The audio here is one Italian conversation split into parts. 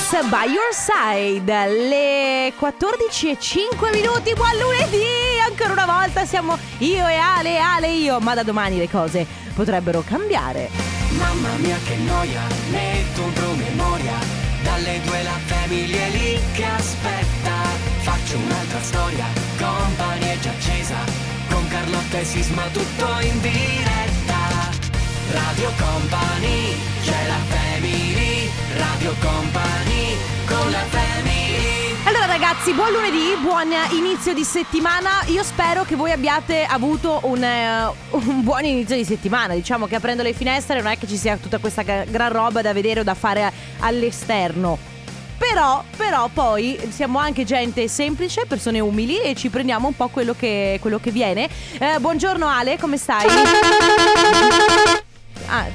Kiss by your side. Le 14 e 5 minuti. Buon lunedì! Ancora una volta siamo io e Ale, Ale e io. Ma da domani le cose potrebbero cambiare. Mamma mia che noia, metto un promemoria Dalle due la famiglia è lì che aspetta Faccio un'altra storia, compagnia già accesa Con Carlotta e Sisma tutto in diretta Radio Company, c'è la family Radio Company, con la family Allora ragazzi, buon lunedì, buon inizio di settimana. Io spero che voi abbiate avuto un, eh, un buon inizio di settimana. Diciamo che aprendo le finestre non è che ci sia tutta questa gran roba da vedere o da fare all'esterno. Però, però poi siamo anche gente semplice, persone umili e ci prendiamo un po' quello che, quello che viene. Eh, buongiorno Ale, come stai?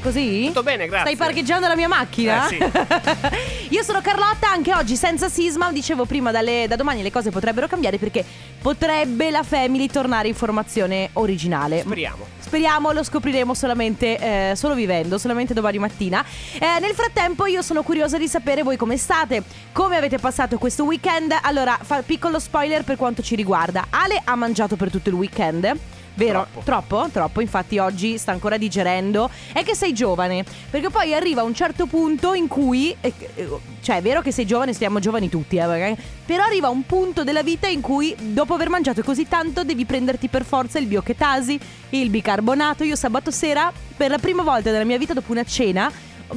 Così? Tutto bene, grazie. Stai parcheggiando la mia macchina? Eh, sì. Io sono Carlotta, anche oggi senza sisma. Dicevo prima, dalle- da domani le cose potrebbero cambiare perché potrebbe la Family tornare in formazione originale. Speriamo. Speriamo lo scopriremo solamente eh, solo vivendo, solamente domani mattina. Eh, nel frattempo io sono curiosa di sapere voi come state, come avete passato questo weekend. Allora, fa piccolo spoiler per quanto ci riguarda. Ale ha mangiato per tutto il weekend. Vero? Troppo. Troppo? Troppo, infatti oggi sta ancora digerendo. È che sei giovane, perché poi arriva un certo punto in cui, eh, cioè è vero che sei giovane, stiamo giovani tutti, eh, però arriva un punto della vita in cui dopo aver mangiato così tanto devi prenderti per forza il biochetasi, il bicarbonato. Io sabato sera, per la prima volta nella mia vita dopo una cena,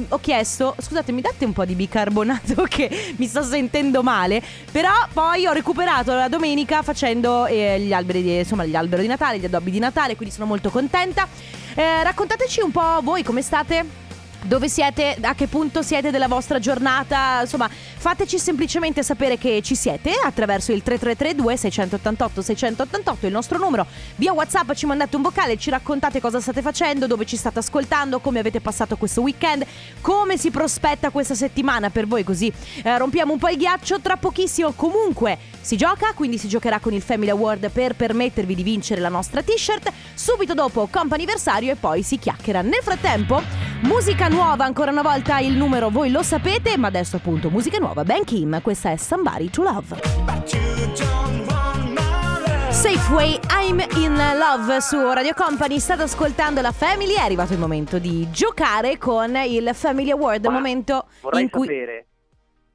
ho chiesto, scusate mi date un po' di bicarbonato che mi sto sentendo male, però poi ho recuperato la domenica facendo eh, gli alberi di, insomma gli alberi di Natale, gli addobbi di Natale, quindi sono molto contenta. Eh, raccontateci un po' voi come state. Dove siete? A che punto siete della vostra giornata? Insomma, fateci semplicemente sapere che ci siete attraverso il 3332 688 688, il nostro numero. Via WhatsApp ci mandate un vocale, ci raccontate cosa state facendo, dove ci state ascoltando, come avete passato questo weekend, come si prospetta questa settimana per voi, così eh, rompiamo un po' il ghiaccio. Tra pochissimo comunque si gioca, quindi si giocherà con il Family Award per permettervi di vincere la nostra t-shirt. Subito dopo comp'anniversario e poi si chiacchiera. Nel frattempo, musica nuova, ancora una volta il numero voi lo sapete, ma adesso appunto musica nuova. Ben Kim, questa è Somebody to Love. Safeway, I'm in love su Radio Company. State ascoltando la Family. È arrivato il momento di giocare con il Family Award. Ma momento in cui. sapere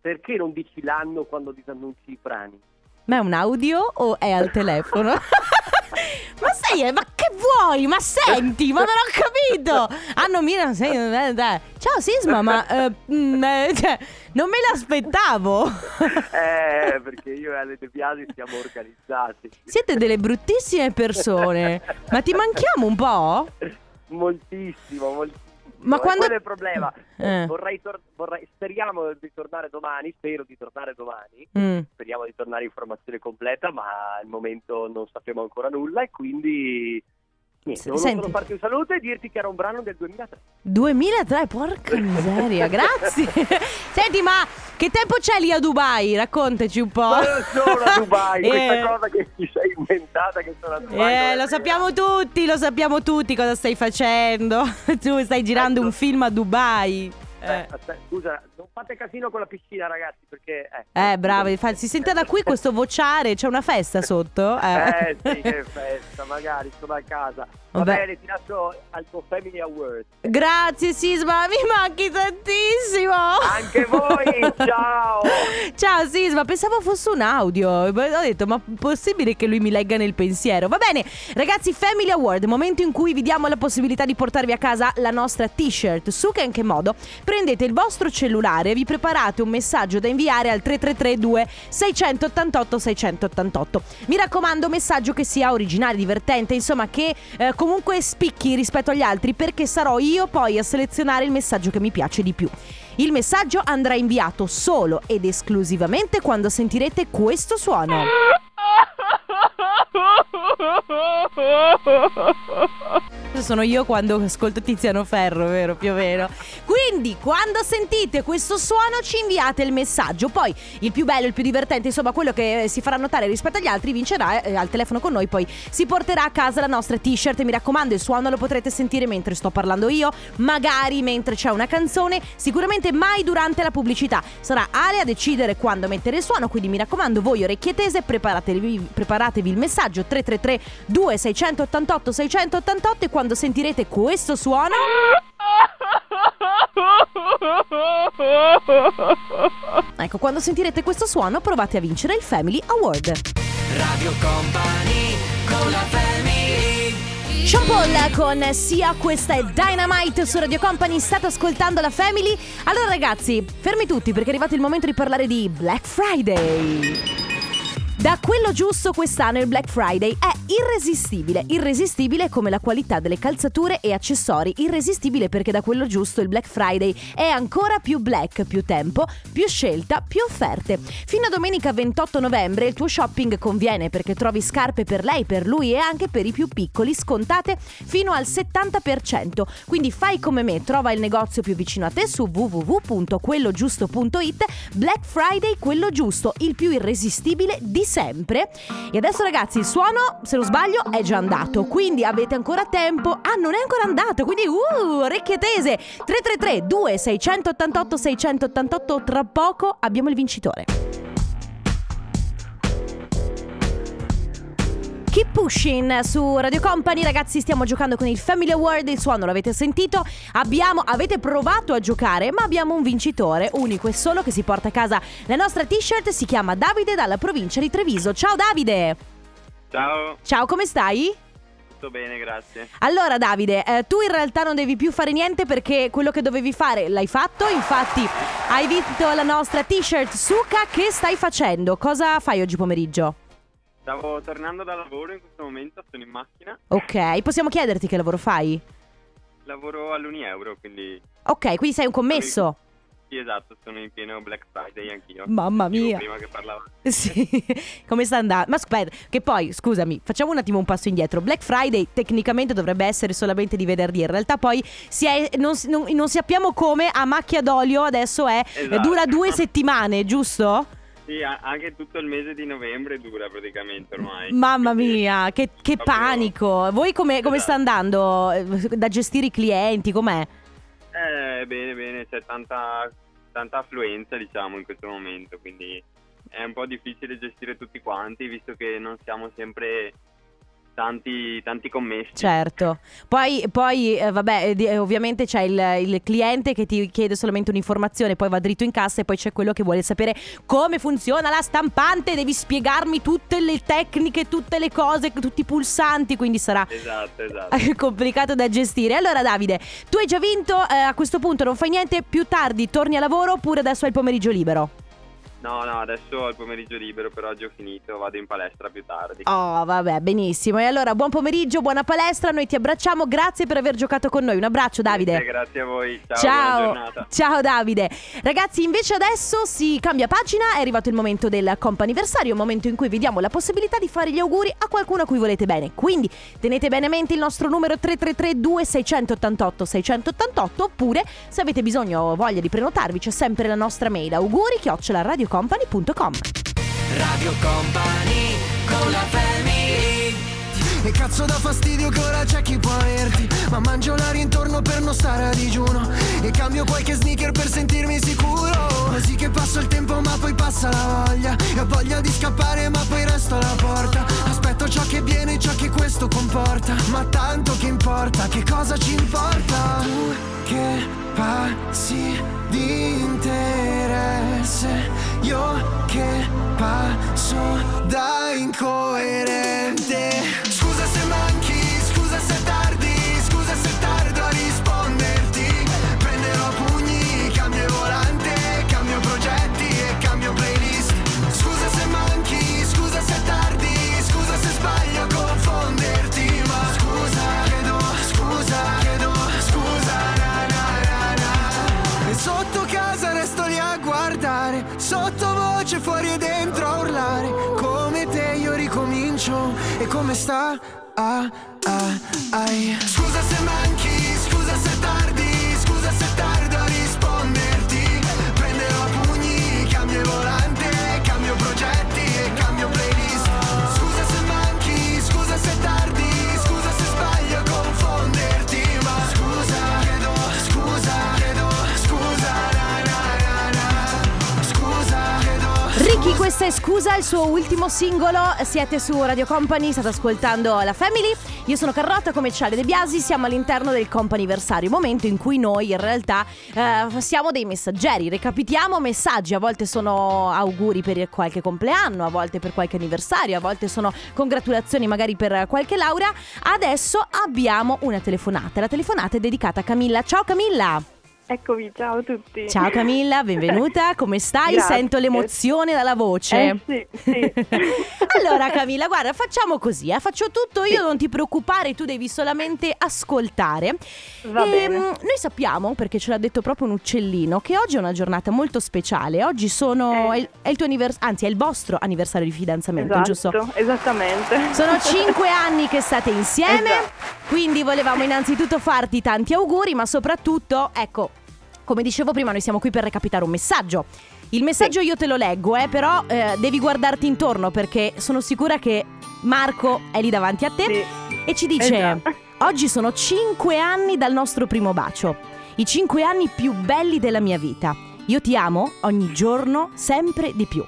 perché non dici l'anno quando disannunci i brani? Ma è un audio o è al telefono? ma sei, ma vuoi? Ma senti, ma non ho capito. Anno 1600. eh, Ciao Sisma, ma eh, mm, eh, cioè, non me l'aspettavo. Eh, perché io e Ale De Biasi siamo organizzati. Siete delle bruttissime persone. Ma ti manchiamo un po'? Moltissimo, moltissimo. Ma quando- quello è il problema. Eh. Vorrei, tor- vorrei- speriamo di tornare domani, spero di tornare domani. Mm. Speriamo di tornare in formazione completa, ma al momento non sappiamo ancora nulla e quindi niente, volevo senti. solo farti un saluto e dirti che era un brano del 2003. 2003, porca miseria, grazie. Senti, ma che tempo c'è lì a Dubai? Raccontaci un po'. Ma non sono a Dubai, Eh, questa cosa che ti sei inventata che sono a Dubai. non Eh, è lo vera. sappiamo tutti, lo sappiamo tutti cosa stai facendo. tu stai girando un film a Dubai. Eh, Eh, aspetta, scusa, non fate casino con la piscina, ragazzi, perché... Eh, eh bravo, si sente da qui questo vociare, c'è una festa sotto. Eh sì, che festa, magari sono a casa. Va Vabbè. bene, ti lascio al tuo Family Award. Grazie Sisma, mi manchi tantissimo. Anche voi, ciao! Ciao Sisma, pensavo fosse un audio. Ho detto, ma possibile che lui mi legga nel pensiero? Va bene, ragazzi, Family Award, momento in cui vi diamo la possibilità di portarvi a casa la nostra t-shirt. Su che in che modo? Prendete il vostro cellulare, vi preparate un messaggio da inviare al 3332 688 688. Mi raccomando, messaggio che sia originale, divertente, insomma, che eh, comunque spicchi rispetto agli altri, perché sarò io poi a selezionare il messaggio che mi piace di più. Il messaggio andrà inviato solo ed esclusivamente quando sentirete questo suono. Sono io quando ascolto Tiziano Ferro, vero? Più o meno. Quindi, quando sentite questo suono, ci inviate il messaggio. Poi, il più bello, il più divertente, insomma, quello che eh, si farà notare rispetto agli altri, vincerà eh, al telefono con noi. Poi si porterà a casa la nostra t-shirt. Mi raccomando, il suono lo potrete sentire mentre sto parlando io, magari mentre c'è una canzone, sicuramente mai durante la pubblicità. Sarà Ale a decidere quando mettere il suono. Quindi, mi raccomando, voi orecchie tese, preparatevi, preparatevi il messaggio 333 2688 688 e quando sentirete questo suono Ecco, quando sentirete questo suono provate a vincere il Family Award. Radio Company con la family Sean Paul con Sia, questa è Dynamite su Radio Company, state ascoltando la Family. Allora ragazzi, fermi tutti perché è arrivato il momento di parlare di Black Friday. Da quello giusto quest'anno il Black Friday è irresistibile, irresistibile come la qualità delle calzature e accessori, irresistibile perché da quello giusto il Black Friday è ancora più black, più tempo, più scelta, più offerte. Fino a domenica 28 novembre il tuo shopping conviene perché trovi scarpe per lei, per lui e anche per i più piccoli scontate fino al 70%. Quindi fai come me, trova il negozio più vicino a te su www.quellogiusto.it. Black Friday quello giusto, il più irresistibile di sempre. E adesso ragazzi il suono, se non sbaglio, è già andato, quindi avete ancora tempo. Ah, non è ancora andato, quindi uh, orecchie tese. 333 2688 688 tra poco abbiamo il vincitore. Keep Pushing su Radio Company, ragazzi stiamo giocando con il Family Award, il suono l'avete sentito, abbiamo, avete provato a giocare ma abbiamo un vincitore unico e solo che si porta a casa la nostra t-shirt, si chiama Davide dalla provincia di Treviso. Ciao Davide! Ciao, Ciao, come stai? tutto bene, grazie. Allora Davide, eh, tu in realtà non devi più fare niente perché quello che dovevi fare l'hai fatto, infatti hai vinto la nostra t-shirt Suka, che stai facendo? Cosa fai oggi pomeriggio? Stavo tornando da lavoro in questo momento, sono in macchina. Ok, possiamo chiederti che lavoro fai? Lavoro all'Unieuro, quindi Ok, quindi sei un commesso? sì, esatto, sono in pieno Black Friday anch'io. Mamma mia. Prima che parlavo. Sì, come sta andando? Ma aspetta, che poi, scusami, facciamo un attimo un passo indietro. Black Friday tecnicamente dovrebbe essere solamente di venerdì, in realtà poi si è- non, non- non sappiamo come a macchia d'olio adesso è, Esatto. dura due settimane, giusto? Sì, anche tutto il mese di novembre dura praticamente ormai. Mamma mia, che, che panico! Voi come, come sta Esatto. andando? Eh, Da gestire i clienti, com'è? Eh, bene, bene, c'è tanta, tanta affluenza, diciamo, in questo momento, quindi è un po' difficile gestire tutti quanti, visto che non siamo sempre tanti, tanti commessi. Certo. Poi, poi eh, vabbè, eh, eh, ovviamente c'è il, il cliente che ti chiede solamente un'informazione, poi va dritto in cassa e poi c'è quello che vuole sapere come funziona la stampante, devi spiegarmi tutte le tecniche, tutte le cose, tutti i pulsanti, quindi sarà Esatto, esatto. complicato da gestire. Allora Davide, tu hai già vinto, eh, a questo punto non fai niente, più tardi torni a lavoro oppure adesso hai il pomeriggio libero? No, no, adesso ho il pomeriggio libero, per oggi ho finito, vado in palestra più tardi. Oh, vabbè, benissimo. E allora buon pomeriggio, buona palestra, noi ti abbracciamo, grazie per aver giocato con noi. Un abbraccio Davide. Eh, grazie a voi, ciao, Ciao, ciao Davide. Ragazzi, invece adesso si cambia pagina, è arrivato il momento del comp'anniversario, un momento in cui vi diamo la possibilità di fare gli auguri a qualcuno a cui volete bene. Quindi tenete bene a mente il nostro numero 333 2688 688 oppure se avete bisogno o voglia di prenotarvi c'è sempre la nostra mail auguri radiocompany.com. Radio Company con la family E cazzo da fastidio che ora c'è chi può averti Ma mangio l'aria intorno per non stare a digiuno. E cambio qualche sneaker per sentirmi sicuro. Così che passo il tempo ma poi passa la voglia. E ho voglia di scappare ma poi resto alla porta. Aspetto ciò che viene e ciò che questo comporta. Ma tanto che importa, che cosa ci importa? Tu che passi di interesse? Io che passo da incoerente dentro a urlare Come te io ricomincio E come sta ah, ah, ai. Scusa se manchi, questa è Scusa, il suo ultimo singolo. Siete su Radio Company, state ascoltando la Family. Io sono Carlotta, come Ciale De Biasi. Siamo all'interno del companiversario, momento in cui noi in realtà eh, siamo dei messaggeri. Recapitiamo messaggi. A volte sono auguri per qualche compleanno, a volte per qualche anniversario, a volte sono congratulazioni magari per qualche laurea. Adesso abbiamo una telefonata. La telefonata è dedicata a Camilla. Ciao Camilla! Eccovi, ciao a tutti. Ciao Camilla, benvenuta. Come stai? Grazie. Sento l'emozione dalla voce. Eh sì, sì. allora Camilla, guarda, facciamo così, eh, faccio tutto io, non ti preoccupare, tu devi solamente ascoltare. Va Ehm, bene. Noi sappiamo, perché ce l'ha detto proprio un uccellino, che oggi è una giornata molto speciale. Oggi sono Eh. è, il- è il tuo anniversario, anzi è il vostro anniversario di fidanzamento, giusto? Esatto, esattamente. Sono cinque anni che state insieme, Esatto. quindi volevamo innanzitutto farti tanti auguri, ma soprattutto, ecco, come dicevo prima, noi siamo qui per recapitare un messaggio. Il messaggio io te lo leggo, eh, però eh, devi guardarti intorno perché sono sicura che Marco è lì davanti a te Sì. e ci dice: Esatto. Oggi sono cinque anni dal nostro primo bacio, i cinque anni più belli della mia vita. Io ti amo ogni giorno, sempre di più.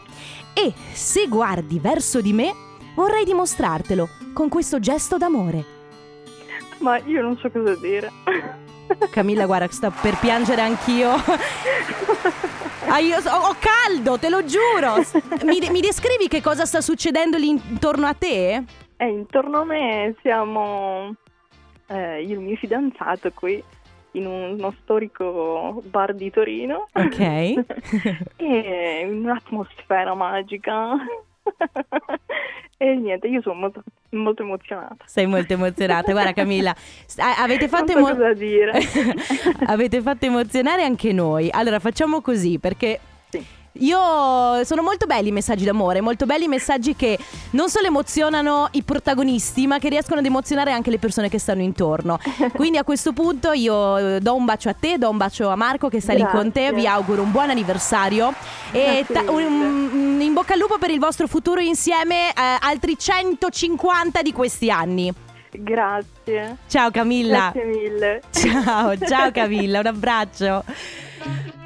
E se guardi verso di me, vorrei dimostrartelo con questo gesto d'amore. Ma io non so cosa dire. Camilla, guarda, sto per piangere anch'io. Ah, io so- ho caldo, te lo giuro. Mi, mi descrivi che cosa sta succedendo lì intorno a te? E intorno a me siamo eh, io e il mio fidanzato qui in uno storico bar di Torino. Ok. e in un'atmosfera magica. e niente, io sono molto, molto emozionata. Sei molto emozionata. Guarda Camilla, a- avete fatto, emo- avete fatto emozionare anche noi. Allora facciamo così perché... Sì. Io sono molto belli i messaggi d'amore, molto belli i messaggi che non solo emozionano i protagonisti, ma che riescono ad emozionare anche le persone che stanno intorno. Quindi a questo punto io eh, do un bacio a te, do un bacio a Marco che sta lì con te, Grazie. vi auguro un buon anniversario e Grazie ta- un- un- in bocca al lupo per il vostro futuro insieme, eh, altri 150 di questi anni. Grazie. Ciao Camilla. Grazie mille. Ciao, ciao Camilla, un abbraccio.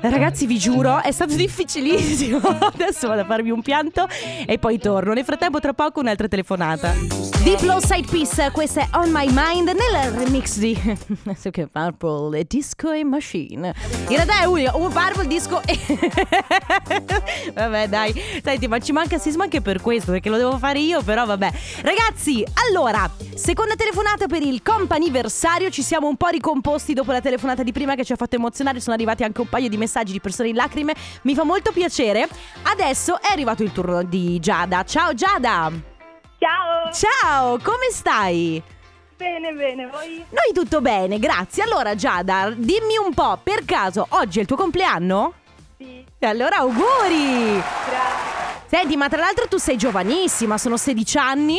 Ragazzi, vi giuro, è stato difficilissimo. Adesso vado a farmi un pianto e poi torno. Nel frattempo, tra poco, un'altra telefonata. Deep Low Side Piece, questa è On My Mind nel remix di che Purple e Disco e Machine. In realtà è unico, un Purple Disco e. vabbè, dai. Senti, ma ci manca sisma anche per questo, perché lo devo fare io, però vabbè. Ragazzi, allora, seconda telefonata per il comp'anniversario. Ci siamo un po' ricomposti dopo la telefonata di prima che ci ha fatto emozionare. Sono arrivati anche un paio di messaggi di persone in lacrime. Mi fa molto piacere. Adesso è arrivato il turno di Giada. Ciao Giada! Ciao. Ciao, come stai? Bene, bene, voi? Noi tutto bene, grazie. Allora Giada, dimmi un po', per caso oggi è il tuo compleanno? Sì, E allora auguri! grazie. Senti, ma tra l'altro tu sei giovanissima, sono 16 anni.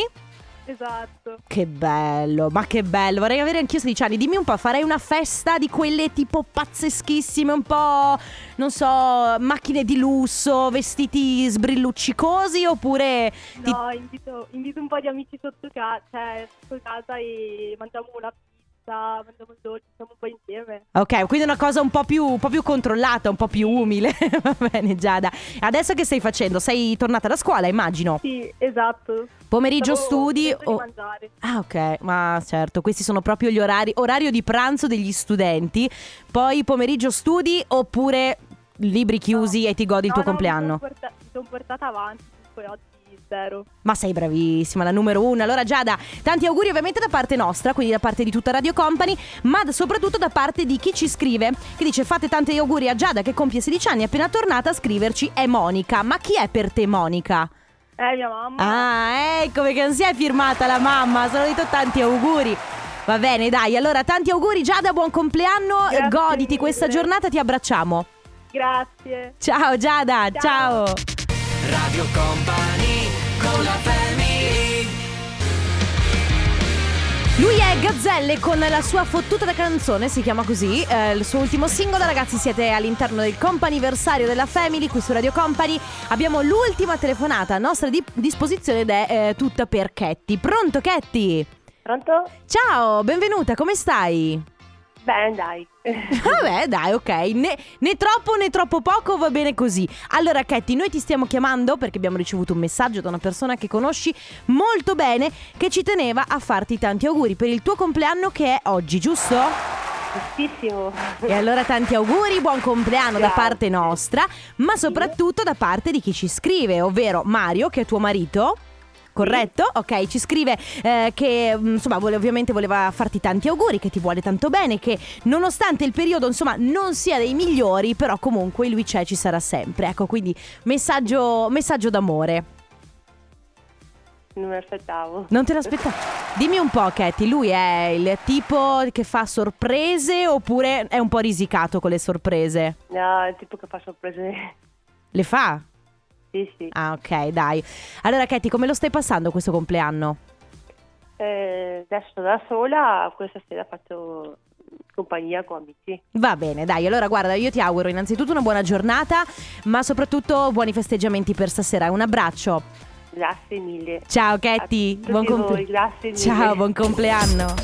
Esatto. Che bello, ma che bello, vorrei avere anch'io 16 anni. Dimmi un po', farei una festa di quelle tipo pazzeschissime, un po', non so, macchine di lusso, vestiti sbrilluccicosi oppure... ti- No, invito, invito un po' di amici sotto casa, cioè sotto casa e mangiamo una pizza, mangiamo il dolce, stiamo un po' insieme. Ok, quindi una cosa un po' più, un po' più controllata, un po' più umile. Va bene, Giada. Adesso che stai facendo? Sei tornata da scuola, immagino. Sì, esatto. Pomeriggio Stavo studi o... mangiare. Ah, ok, ma certo, questi sono proprio gli orari, orario di pranzo degli studenti. Poi pomeriggio studi oppure libri chiusi e ti godi il No, tuo no, compleanno. Mi sono, porta- mi sono portata avanti, poi oggi zero. Ma sei bravissima, la numero uno. Allora Giada, tanti auguri ovviamente da parte nostra, quindi da parte di tutta Radio Company, ma soprattutto da parte di chi ci scrive, che dice fate tanti auguri a Giada che compie 16 anni, è appena tornata a scriverci, è Monica. Ma chi è per te Monica? Eh, mia mamma. Ah, ecco perché non si è firmata la mamma, sono detto tanti auguri. Va bene, dai, allora tanti auguri Giada, buon compleanno, Grazie goditi mille. questa giornata, ti abbracciamo. Grazie. Ciao Giada, ciao. Ciao. Radio Company Lui è Gazzelle con la sua fottuta da canzone, si chiama così, eh, il suo ultimo singolo. Ragazzi, siete all'interno del comp'anniversario della Family qui su Radio Company. Abbiamo l'ultima telefonata a nostra di- disposizione ed è eh, tutta per Ketty. Pronto, Ketty? Pronto? Ciao, benvenuta, come stai? Bene, dai. Vabbè, dai, ok. Né, né troppo né troppo poco, va bene così. Allora, Ketty, noi ti stiamo chiamando perché abbiamo ricevuto un messaggio da una persona che conosci molto bene che ci teneva a farti tanti auguri per il tuo compleanno che è oggi, giusto? Giustissimo. E allora tanti auguri, buon compleanno da Grazie. parte nostra, ma soprattutto da parte di chi ci scrive, ovvero Mario, che è tuo marito. Corretto? Ok, ci scrive eh, che mm, insomma vuole- ovviamente voleva farti tanti auguri, che ti vuole tanto bene, che nonostante il periodo insomma non sia dei migliori, però comunque lui c'è, ci sarà sempre. Ecco, quindi messaggio, messaggio d'amore. Non me l'aspettavo. Non te l'aspettavo? Dimmi un po', Katy, lui è il tipo che fa sorprese oppure è un po' risicato con le sorprese? No, è il tipo che fa sorprese. Le fa? Sì, sì. Ah, ok, dai. Allora, Katy, come lo stai passando questo compleanno? Eh, adesso da sola, questa sera faccio compagnia con amici. Va bene, dai. Allora, guarda, io ti auguro innanzitutto una buona giornata, ma soprattutto buoni festeggiamenti per stasera. Un abbraccio. Grazie mille. Ciao, Katy. Buon comple- voi, grazie mille. Ciao, buon compleanno.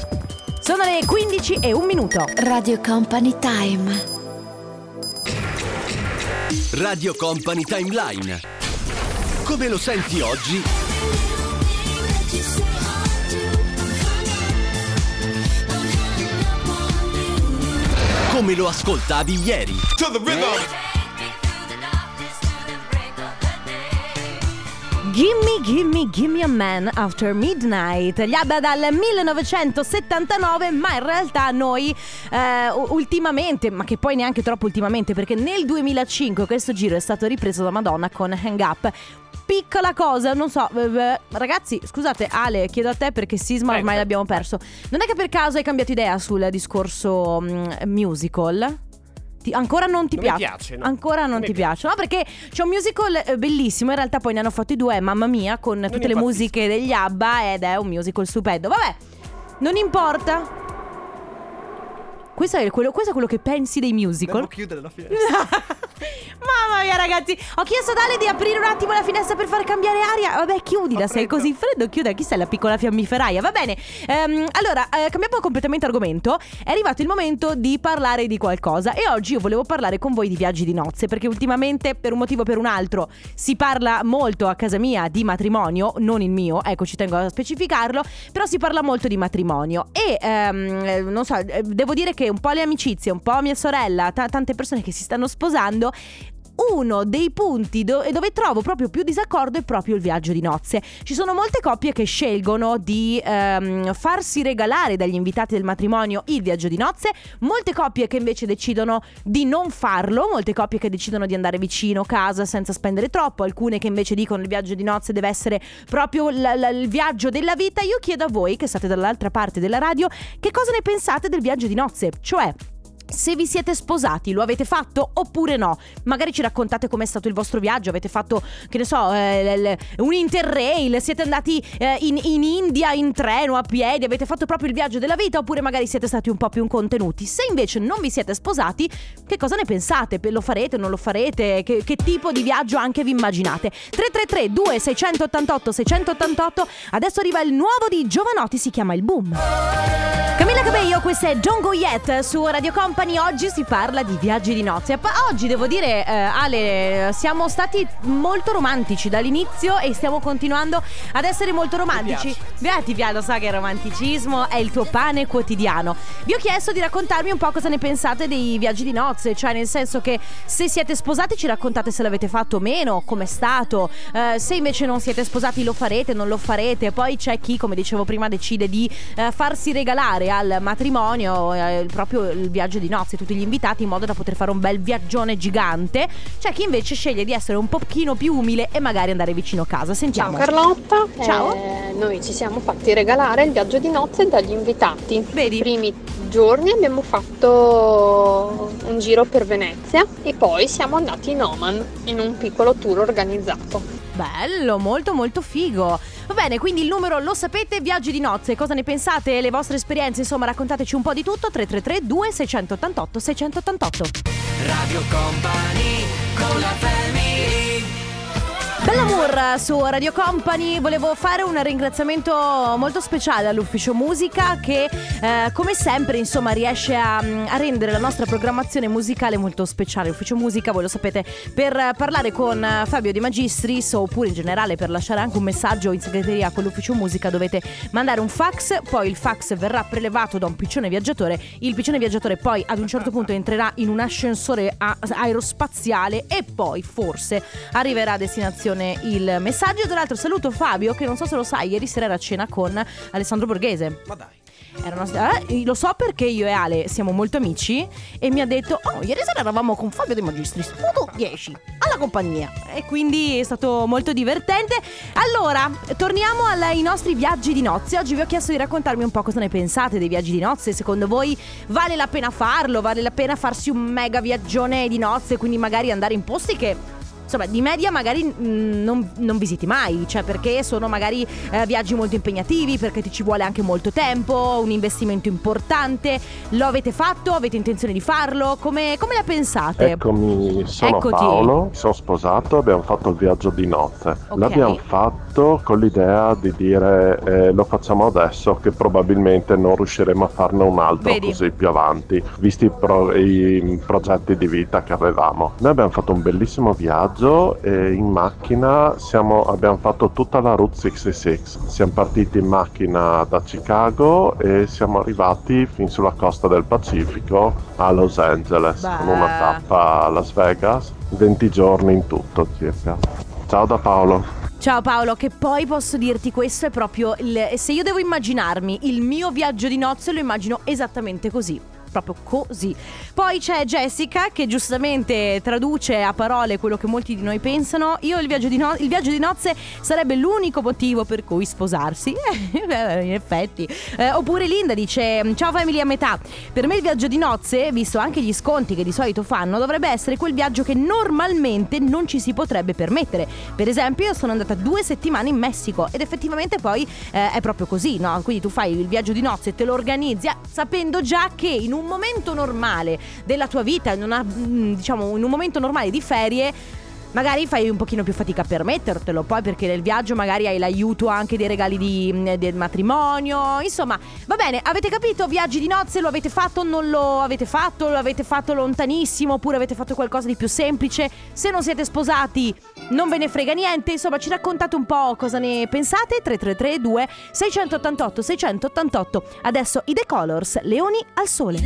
Sono le 15 e un minuto. Radio Company Time. Radio Company Timeline. Come lo senti oggi? Come lo ascoltavi ieri? Gimme, gimme, gimme a man after midnight. Gli ABBA dal 1979, ma in realtà noi eh, ultimamente, ma che poi neanche troppo ultimamente, perché nel 2005 questo giro è stato ripreso da Madonna con Hang Up. Piccola cosa, non so, eh, eh, ragazzi, scusate, Ale, chiedo a te perché Sisma ormai l'abbiamo perso. Non è che per caso hai cambiato idea sul discorso mm, musical? Ti- ancora non ti Non mi piace? piace, no. Ancora non, Non ti piace? No, perché c'è un musical eh, bellissimo. In realtà poi ne hanno fatti due, mamma mia, con tutte le musiche degli ABBA ed è un musical stupendo. Vabbè, non importa. Questo è quello, questo è quello che pensi dei musical? Devo chiudere la finestra. Mamma mia, ragazzi, ho chiesto ad Ale di aprire un attimo la finestra per far cambiare aria. Vabbè, chiudila, sei così freddo, chiuda. Chi sei la piccola fiammiferaia? Va bene. Ehm, allora, eh, cambiamo completamente argomento. È arrivato il momento di parlare di qualcosa. E oggi io volevo parlare con voi di viaggi di nozze. Perché ultimamente, per un motivo o per un altro, si parla molto a casa mia di matrimonio. Non il mio, ecco, ci tengo a specificarlo. Però si parla molto di matrimonio. E ehm, eh, non so, eh, devo dire che un po' le amicizie, un po' mia sorella, ta- tante persone che si stanno sposando uno dei punti do- dove trovo proprio più disaccordo è proprio il viaggio di nozze. Ci sono molte coppie che scelgono di ehm, farsi regalare dagli invitati del matrimonio il viaggio di nozze, molte coppie che invece decidono di non farlo, molte coppie che decidono di andare vicino casa senza spendere troppo, alcune che invece dicono il viaggio di nozze deve essere proprio l- l- il viaggio della vita. Io chiedo a voi che state dall'altra parte della radio che cosa ne pensate del viaggio di nozze, cioè se vi siete sposati, lo avete fatto oppure no? Magari ci raccontate com'è stato il vostro viaggio, avete fatto, che ne so, eh, un interrail, siete andati eh, in, in India in treno, a piedi, avete fatto proprio il viaggio della vita oppure magari siete stati un po' più contenuti. Se invece non vi siete sposati, che cosa ne pensate? Lo farete, non lo farete? Che, che tipo di viaggio anche vi immaginate? 333 2688 688 Adesso arriva il nuovo di Giovanotti, si chiama Il Boom. Camilla Cabello, questa è Don't Go Yet su Radio Company. Oggi si parla di viaggi di nozze. Oggi devo dire, eh, Ale, siamo stati molto romantici dall'inizio e stiamo continuando ad essere molto romantici. Beh, ti piace, lo sa che il romanticismo è il tuo pane quotidiano. Vi ho chiesto di raccontarmi un po' cosa ne pensate dei viaggi di nozze, cioè nel senso che se siete sposati ci raccontate se l'avete fatto o meno, com'è stato, eh, se invece non siete sposati lo farete, non lo farete. Poi c'è chi, come dicevo prima, decide di eh, farsi regalare al matrimonio eh, proprio il viaggio di nozze, tutti gli invitati in modo da poter fare un bel viaggione gigante. C'è chi invece sceglie di essere un pochino più umile e magari andare vicino casa. Sentiamo. Ciao Carlotta, Ciao. Eh, noi ci siamo fatti regalare il viaggio di nozze dagli invitati. Vedi? I primi giorni abbiamo fatto un giro per Venezia e poi siamo andati in Oman in un piccolo tour organizzato. Bello, molto molto figo. Va bene, quindi il numero lo sapete, viaggi di nozze, cosa ne pensate? Le vostre esperienze, insomma, raccontateci un po' di tutto. 333 2688 688. Radio Company con la family Bell'amour su Radio Company, volevo fare un ringraziamento molto speciale all'ufficio musica che eh, come sempre insomma riesce a, a rendere la nostra programmazione musicale molto speciale. Ufficio musica, voi lo sapete, per parlare con Fabio Di Magistris oppure in generale per lasciare anche un messaggio in segreteria con l'ufficio musica dovete mandare un fax, poi il fax verrà prelevato da un piccione viaggiatore, il piccione viaggiatore poi ad un certo punto entrerà in un ascensore a- aerospaziale e poi forse arriverà a destinazione il messaggio. Tra l'altro saluto Fabio che non so se lo sai, ieri sera era a cena con Alessandro Borghese. Ma dai. Una- eh, lo so perché io e Ale siamo molto amici e mi ha detto "Oh, ieri sera eravamo con Fabio De Magistris, tu 10 alla compagnia". E quindi è stato molto divertente. Allora, torniamo ai nostri viaggi di nozze. Oggi vi ho chiesto di raccontarmi un po' cosa ne pensate dei viaggi di nozze. Secondo voi vale la pena farlo? Vale la pena farsi un mega viaggione di nozze, quindi magari andare in posti che Insomma, di media magari mm, non, non visiti mai, cioè perché sono magari eh, viaggi molto impegnativi, perché ti ci vuole anche molto tempo, un investimento importante. Lo avete fatto? Avete intenzione di farlo? Come, come la pensate? Eccomi, sono Eccoti. Paolo, sono sposato, abbiamo fatto il viaggio di nozze. Ok. L'abbiamo fatto con l'idea di dire eh, lo facciamo adesso che probabilmente non riusciremo a farne un altro Vedi. così più avanti, visti i, pro- i progetti di vita che avevamo. Noi abbiamo fatto un bellissimo viaggio e in macchina siamo- abbiamo fatto tutta la Route 66. Siamo partiti in macchina da Chicago e siamo arrivati fin sulla costa del Pacifico a Los Angeles Beh. con una tappa a Las Vegas, 20 giorni in tutto circa. Ciao da Paolo. Ciao Paolo, che poi posso dirti questo è proprio il, se io devo immaginarmi il mio viaggio di nozze lo immagino esattamente così. Proprio così. Poi c'è Jessica che giustamente traduce a parole quello che molti di noi pensano. Io il viaggio di, no- il viaggio di nozze sarebbe l'unico motivo per cui sposarsi. In effetti. Eh, oppure Linda dice: Ciao famiglia a metà. Per me il viaggio di nozze, visto anche gli sconti che di solito fanno, dovrebbe essere quel viaggio che normalmente non ci si potrebbe permettere. Per esempio, io sono andata due settimane in Messico ed effettivamente poi eh, è proprio così, no? Quindi tu fai il viaggio di nozze, te lo organizzi sapendo già che in un momento normale della tua vita, in una, mm, diciamo in un momento normale di ferie. Magari fai un pochino più fatica a permettertelo, poi perché nel viaggio magari hai l'aiuto anche dei regali di- mm, del matrimonio. Insomma, va bene, avete capito? Viaggi di nozze lo avete fatto, non lo avete fatto, lo avete fatto lontanissimo, oppure avete fatto qualcosa di più semplice. Se non siete sposati, non ve ne frega niente. Insomma, ci raccontate un po' cosa ne pensate. 3332 688 688. Adesso i The Colors, Leoni al sole.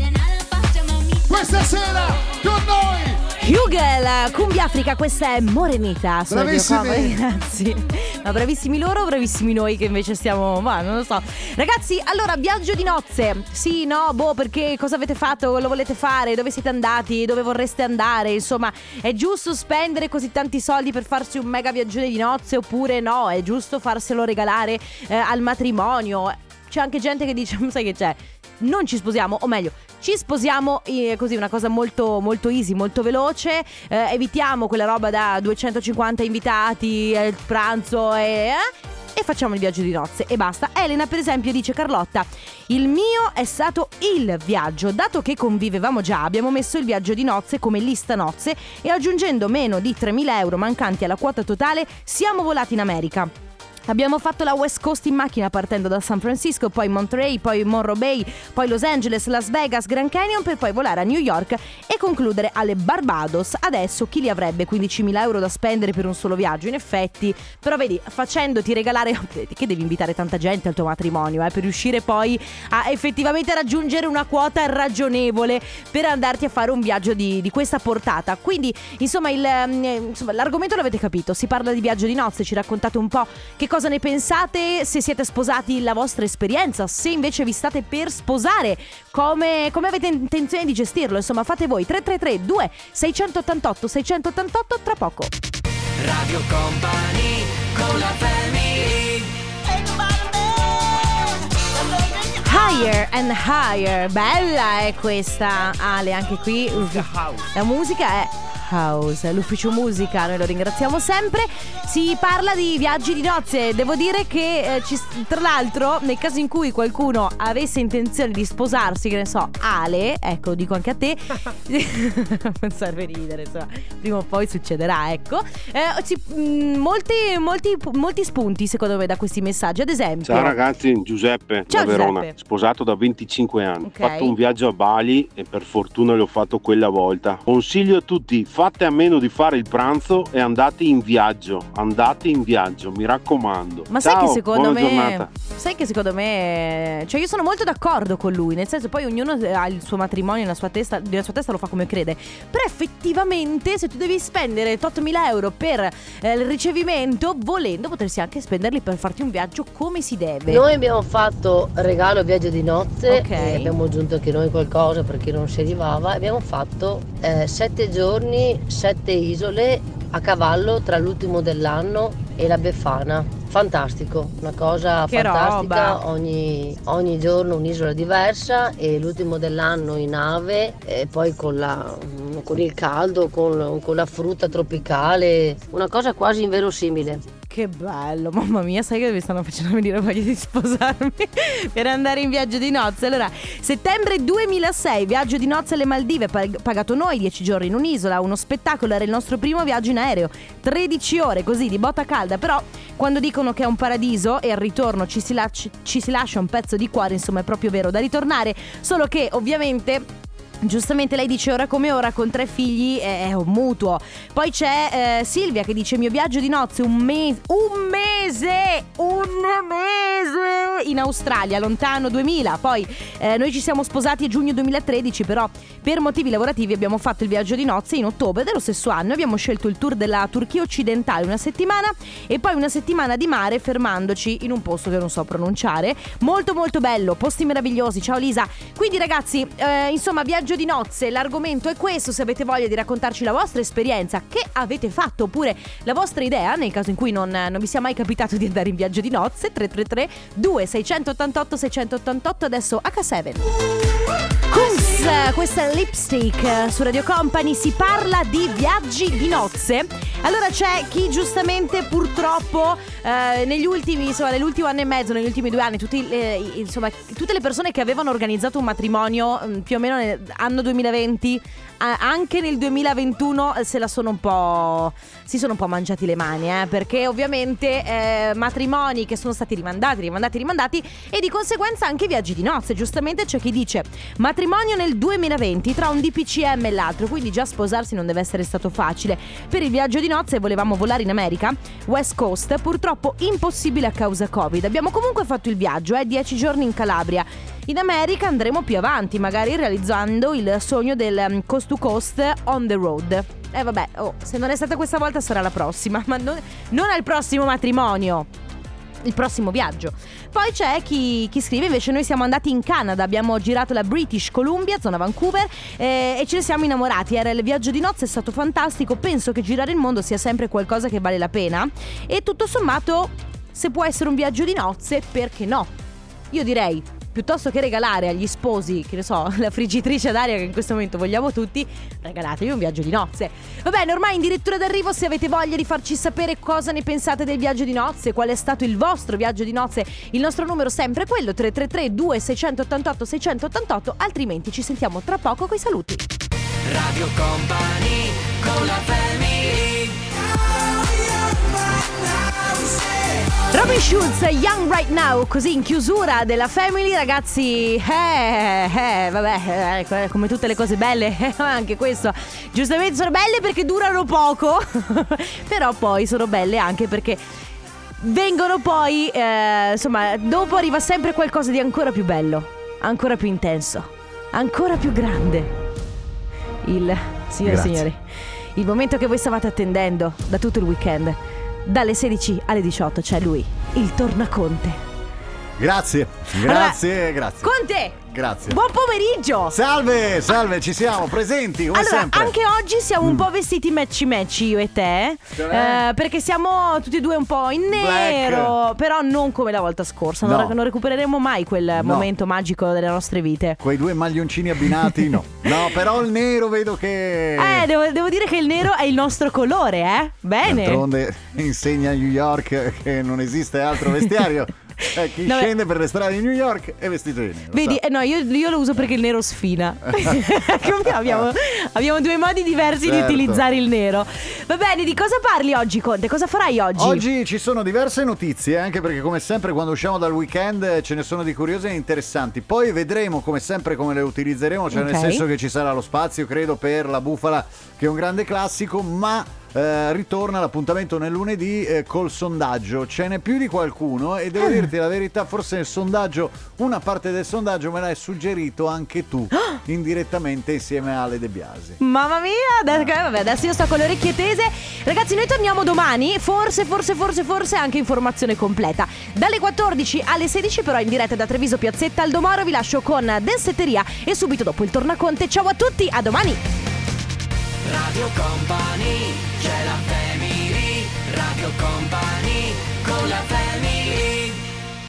Questa sera con noi Hugel, Cumbia Africa, questa è Morenita su Radio Bravissimi. Company, Ragazzi, ma bravissimi loro, bravissimi noi che invece stiamo, ma non lo so. Ragazzi, allora viaggio di nozze. Sì, no, boh, perché cosa avete fatto? Lo volete fare? Dove siete andati? Dove vorreste andare? Insomma, è giusto spendere così tanti soldi per farsi un mega viaggione di nozze oppure no? È giusto farselo regalare eh, al matrimonio? C'è anche gente che dice, sai che c'è? Non ci sposiamo, o meglio, ci sposiamo eh, così, una cosa molto, molto easy, molto veloce. eh, evitiamo quella roba da 250 invitati, eh, il pranzo e. eh, e facciamo il viaggio di nozze e basta. Elena, per esempio, dice Carlotta: Il mio è stato il viaggio. Dato che convivevamo già, abbiamo messo il viaggio di nozze come lista nozze e aggiungendo meno di 3.000 euro mancanti alla quota totale, siamo volati in America. Abbiamo fatto la West Coast in macchina partendo da San Francisco, poi Monterey, poi Monroe Bay, poi Los Angeles, Las Vegas, Grand Canyon per poi volare a New York e concludere alle Barbados. Adesso chi li avrebbe 15.000 euro da spendere per un solo viaggio? In effetti, però vedi, facendoti regalare, che devi invitare tanta gente al tuo matrimonio, eh, per riuscire poi a effettivamente raggiungere una quota ragionevole per andarti a fare un viaggio di, di questa portata. Quindi, insomma, il, eh, insomma, l'argomento l'avete capito, si parla di viaggio di nozze, ci raccontate un po' che cosa ne pensate, se siete sposati la vostra esperienza, se invece vi state per sposare, come, come avete intenzione di gestirlo, insomma fate voi. 333 2 688 688 tra poco. Radio Company con la family. Higher and Higher, bella è questa Ale anche qui. La musica è House, l'ufficio musica, noi lo ringraziamo sempre. Si parla di viaggi di nozze. Devo dire che, eh, ci- tra l'altro, nel caso in cui qualcuno avesse intenzione di sposarsi, che ne so, Ale, ecco, dico anche a te, non serve ridere, insomma, prima o poi succederà, ecco. Eh, ci- mh, molti, molti, molti spunti, secondo me, da questi messaggi. Ad esempio, Ciao ragazzi, Giuseppe Ciao, da Verona, Giuseppe. sposato da 25 anni. Ho fatto un viaggio a Bali e per fortuna l'ho fatto quella volta. Consiglio a tutti, fate a meno di fare il pranzo e andate in viaggio. Andate in viaggio, mi raccomando. Ma sai Ciao, che secondo me. giornata. Sai che secondo me. Cioè, io sono molto d'accordo con lui. Nel senso, poi ognuno ha il suo matrimonio nella sua testa. Nella sua testa lo fa come crede. Però effettivamente, se tu devi spendere 8.000 euro per eh, il ricevimento, volendo, potresti anche spenderli per farti un viaggio come si deve. Noi abbiamo fatto regalo viaggio di nozze Ok. e abbiamo aggiunto anche noi qualcosa perché non si arrivava. Abbiamo fatto eh, sette giorni, sette isole a cavallo tra l'ultimo dell'anno e la Befana. Fantastico, una cosa Che fantastica, ogni, ogni giorno un'isola diversa e l'ultimo dell'anno in nave e poi con, la- con il caldo, con, con la frutta tropicale, una cosa quasi inverosimile. Che bello, mamma mia, sai che mi stanno facendo venire voglia di sposarmi? Per andare in viaggio di nozze. Allora, settembre 2006, viaggio di nozze alle Maldive, pag- pagato noi 10 giorni in un'isola, uno spettacolo, era il nostro primo viaggio in aereo, 13 ore così di botta calda, però quando dicono che è un paradiso e al ritorno ci si, lac- ci si lascia un pezzo di cuore, insomma è proprio vero da ritornare, solo che ovviamente... Giustamente lei dice ora come ora con tre figli è un mutuo. Poi c'è eh, Silvia che dice mio viaggio di nozze un mese, un mese, un mese in Australia, lontano 2000. Poi eh, noi ci siamo sposati a giugno 2013, però per motivi lavorativi abbiamo fatto il viaggio di nozze in ottobre dello stesso anno. Abbiamo scelto il tour della Turchia occidentale una settimana e poi una settimana di mare fermandoci in un posto che non so pronunciare. Molto molto bello, posti meravigliosi. Ciao Lisa. Quindi ragazzi, eh, insomma, viaggio di nozze, l'argomento è questo, se avete voglia di raccontarci la vostra esperienza, che avete fatto oppure la vostra idea, nel caso in cui non, non vi sia mai capitato di andare in viaggio di nozze, 333 2688 688 adesso H7. Kunz, questa è Lipstick eh, su Radio Company, si parla di viaggi di nozze. Allora c'è chi giustamente purtroppo eh, negli ultimi, insomma, nell'ultimo anno e mezzo, negli ultimi due anni, tutti, eh, insomma, tutte le persone che avevano organizzato un matrimonio mm, più o meno nell'anno 2020, a- anche nel 2021 eh, se la sono un po'. si sono un po' mangiati le mani, eh, perché ovviamente eh, matrimoni che sono stati rimandati, rimandati, rimandati e di conseguenza anche viaggi di nozze. Giustamente c'è chi dice matrimonio nel 2020 tra un DPCM e l'altro, quindi già sposarsi non deve essere stato facile. Per il viaggio di nozze volevamo volare in America, West Coast, purtroppo impossibile a causa Covid. Abbiamo comunque fatto il viaggio, eh, 10 giorni in Calabria. In America andremo più avanti, magari realizzando il sogno del um, coast to coast on the road. E vabbè, oh, se non è stata questa volta sarà la prossima, ma non, non al prossimo matrimonio. Il prossimo viaggio. Poi c'è chi, chi scrive invece: Noi siamo andati in Canada, abbiamo girato la British Columbia, zona Vancouver, eh, e ce ne siamo innamorati. Era il viaggio di nozze, è stato fantastico. Penso che girare il mondo sia sempre qualcosa che vale la pena. E tutto sommato, se può essere un viaggio di nozze, perché no? Io direi piuttosto che regalare agli sposi, che ne so, la friggitrice ad aria che in questo momento vogliamo tutti, regalatevi un viaggio di nozze. Va bene, ormai in dirittura d'arrivo, se avete voglia di farci sapere cosa ne pensate del viaggio di nozze, qual è stato il vostro viaggio di nozze, il nostro numero è sempre quello 333 2688 688, altrimenti ci sentiamo tra poco coi saluti. Radio Company con la family Robin Schulz, Young Right Now, così in chiusura della Family, ragazzi, eh, eh, vabbè, eh, come tutte le cose belle, eh, anche questo, giustamente sono belle perché durano poco, però poi sono belle anche perché vengono poi, eh, insomma, dopo arriva sempre qualcosa di ancora più bello, ancora più intenso, ancora più grande. Il, signore e signori, il momento che voi stavate attendendo da tutto il weekend. Dalle 16 alle 18 c'è lui, il Tornaconte. Grazie, grazie, grazie. Conte, Grazie. buon pomeriggio. Salve, salve, ci siamo presenti come allora, sempre. Mm. anche oggi siamo un po' vestiti matchy matchy io e te. Cioè? eh, perché siamo tutti e due un po' in nero. Però non come la volta scorsa. Non, No. non recupereremo mai quel No. momento magico delle nostre vite. Quei due maglioncini abbinati, no. No, però il nero vedo che. Eh, devo, devo dire che il nero è il nostro colore, eh? Bene. D'altronde insegna a New York che non esiste altro vestiario. Eh, chi No, scende per le strade di New York è vestito di nero. Vedi, eh, no, io, io lo uso perché il nero sfina. Comunque abbiamo, abbiamo due modi diversi di Certo. utilizzare il nero. Va bene, di cosa parli oggi, Conte? Cosa farai oggi? Oggi ci sono diverse notizie, anche perché come sempre quando usciamo dal weekend eh, ce ne sono di curiose e interessanti. Poi vedremo come sempre come le utilizzeremo, cioè nel Ok. senso che ci sarà lo spazio, credo, per la bufala, che è un grande classico, ma eh, ritorna l'appuntamento nel lunedì eh, col sondaggio. Ce n'è più di qualcuno e Ah. devo dirti la verità, forse nel sondaggio, una parte del sondaggio me l'hai suggerito anche tu, indirettamente insieme a Ale De Biasi. Mamma mia, adesso, eh, vabbè, adesso io sto con le orecchie tese. Ragazzi, noi torniamo domani. Forse, forse, forse, forse anche informazione completa. Dalle 14 alle 16, però in diretta da Treviso Piazzetta Aldo Moro. Vi lascio con Densetteria e subito dopo il tornaconte. Ciao a tutti, a domani. Radio Company, c'è la family, Radio Company, con la family.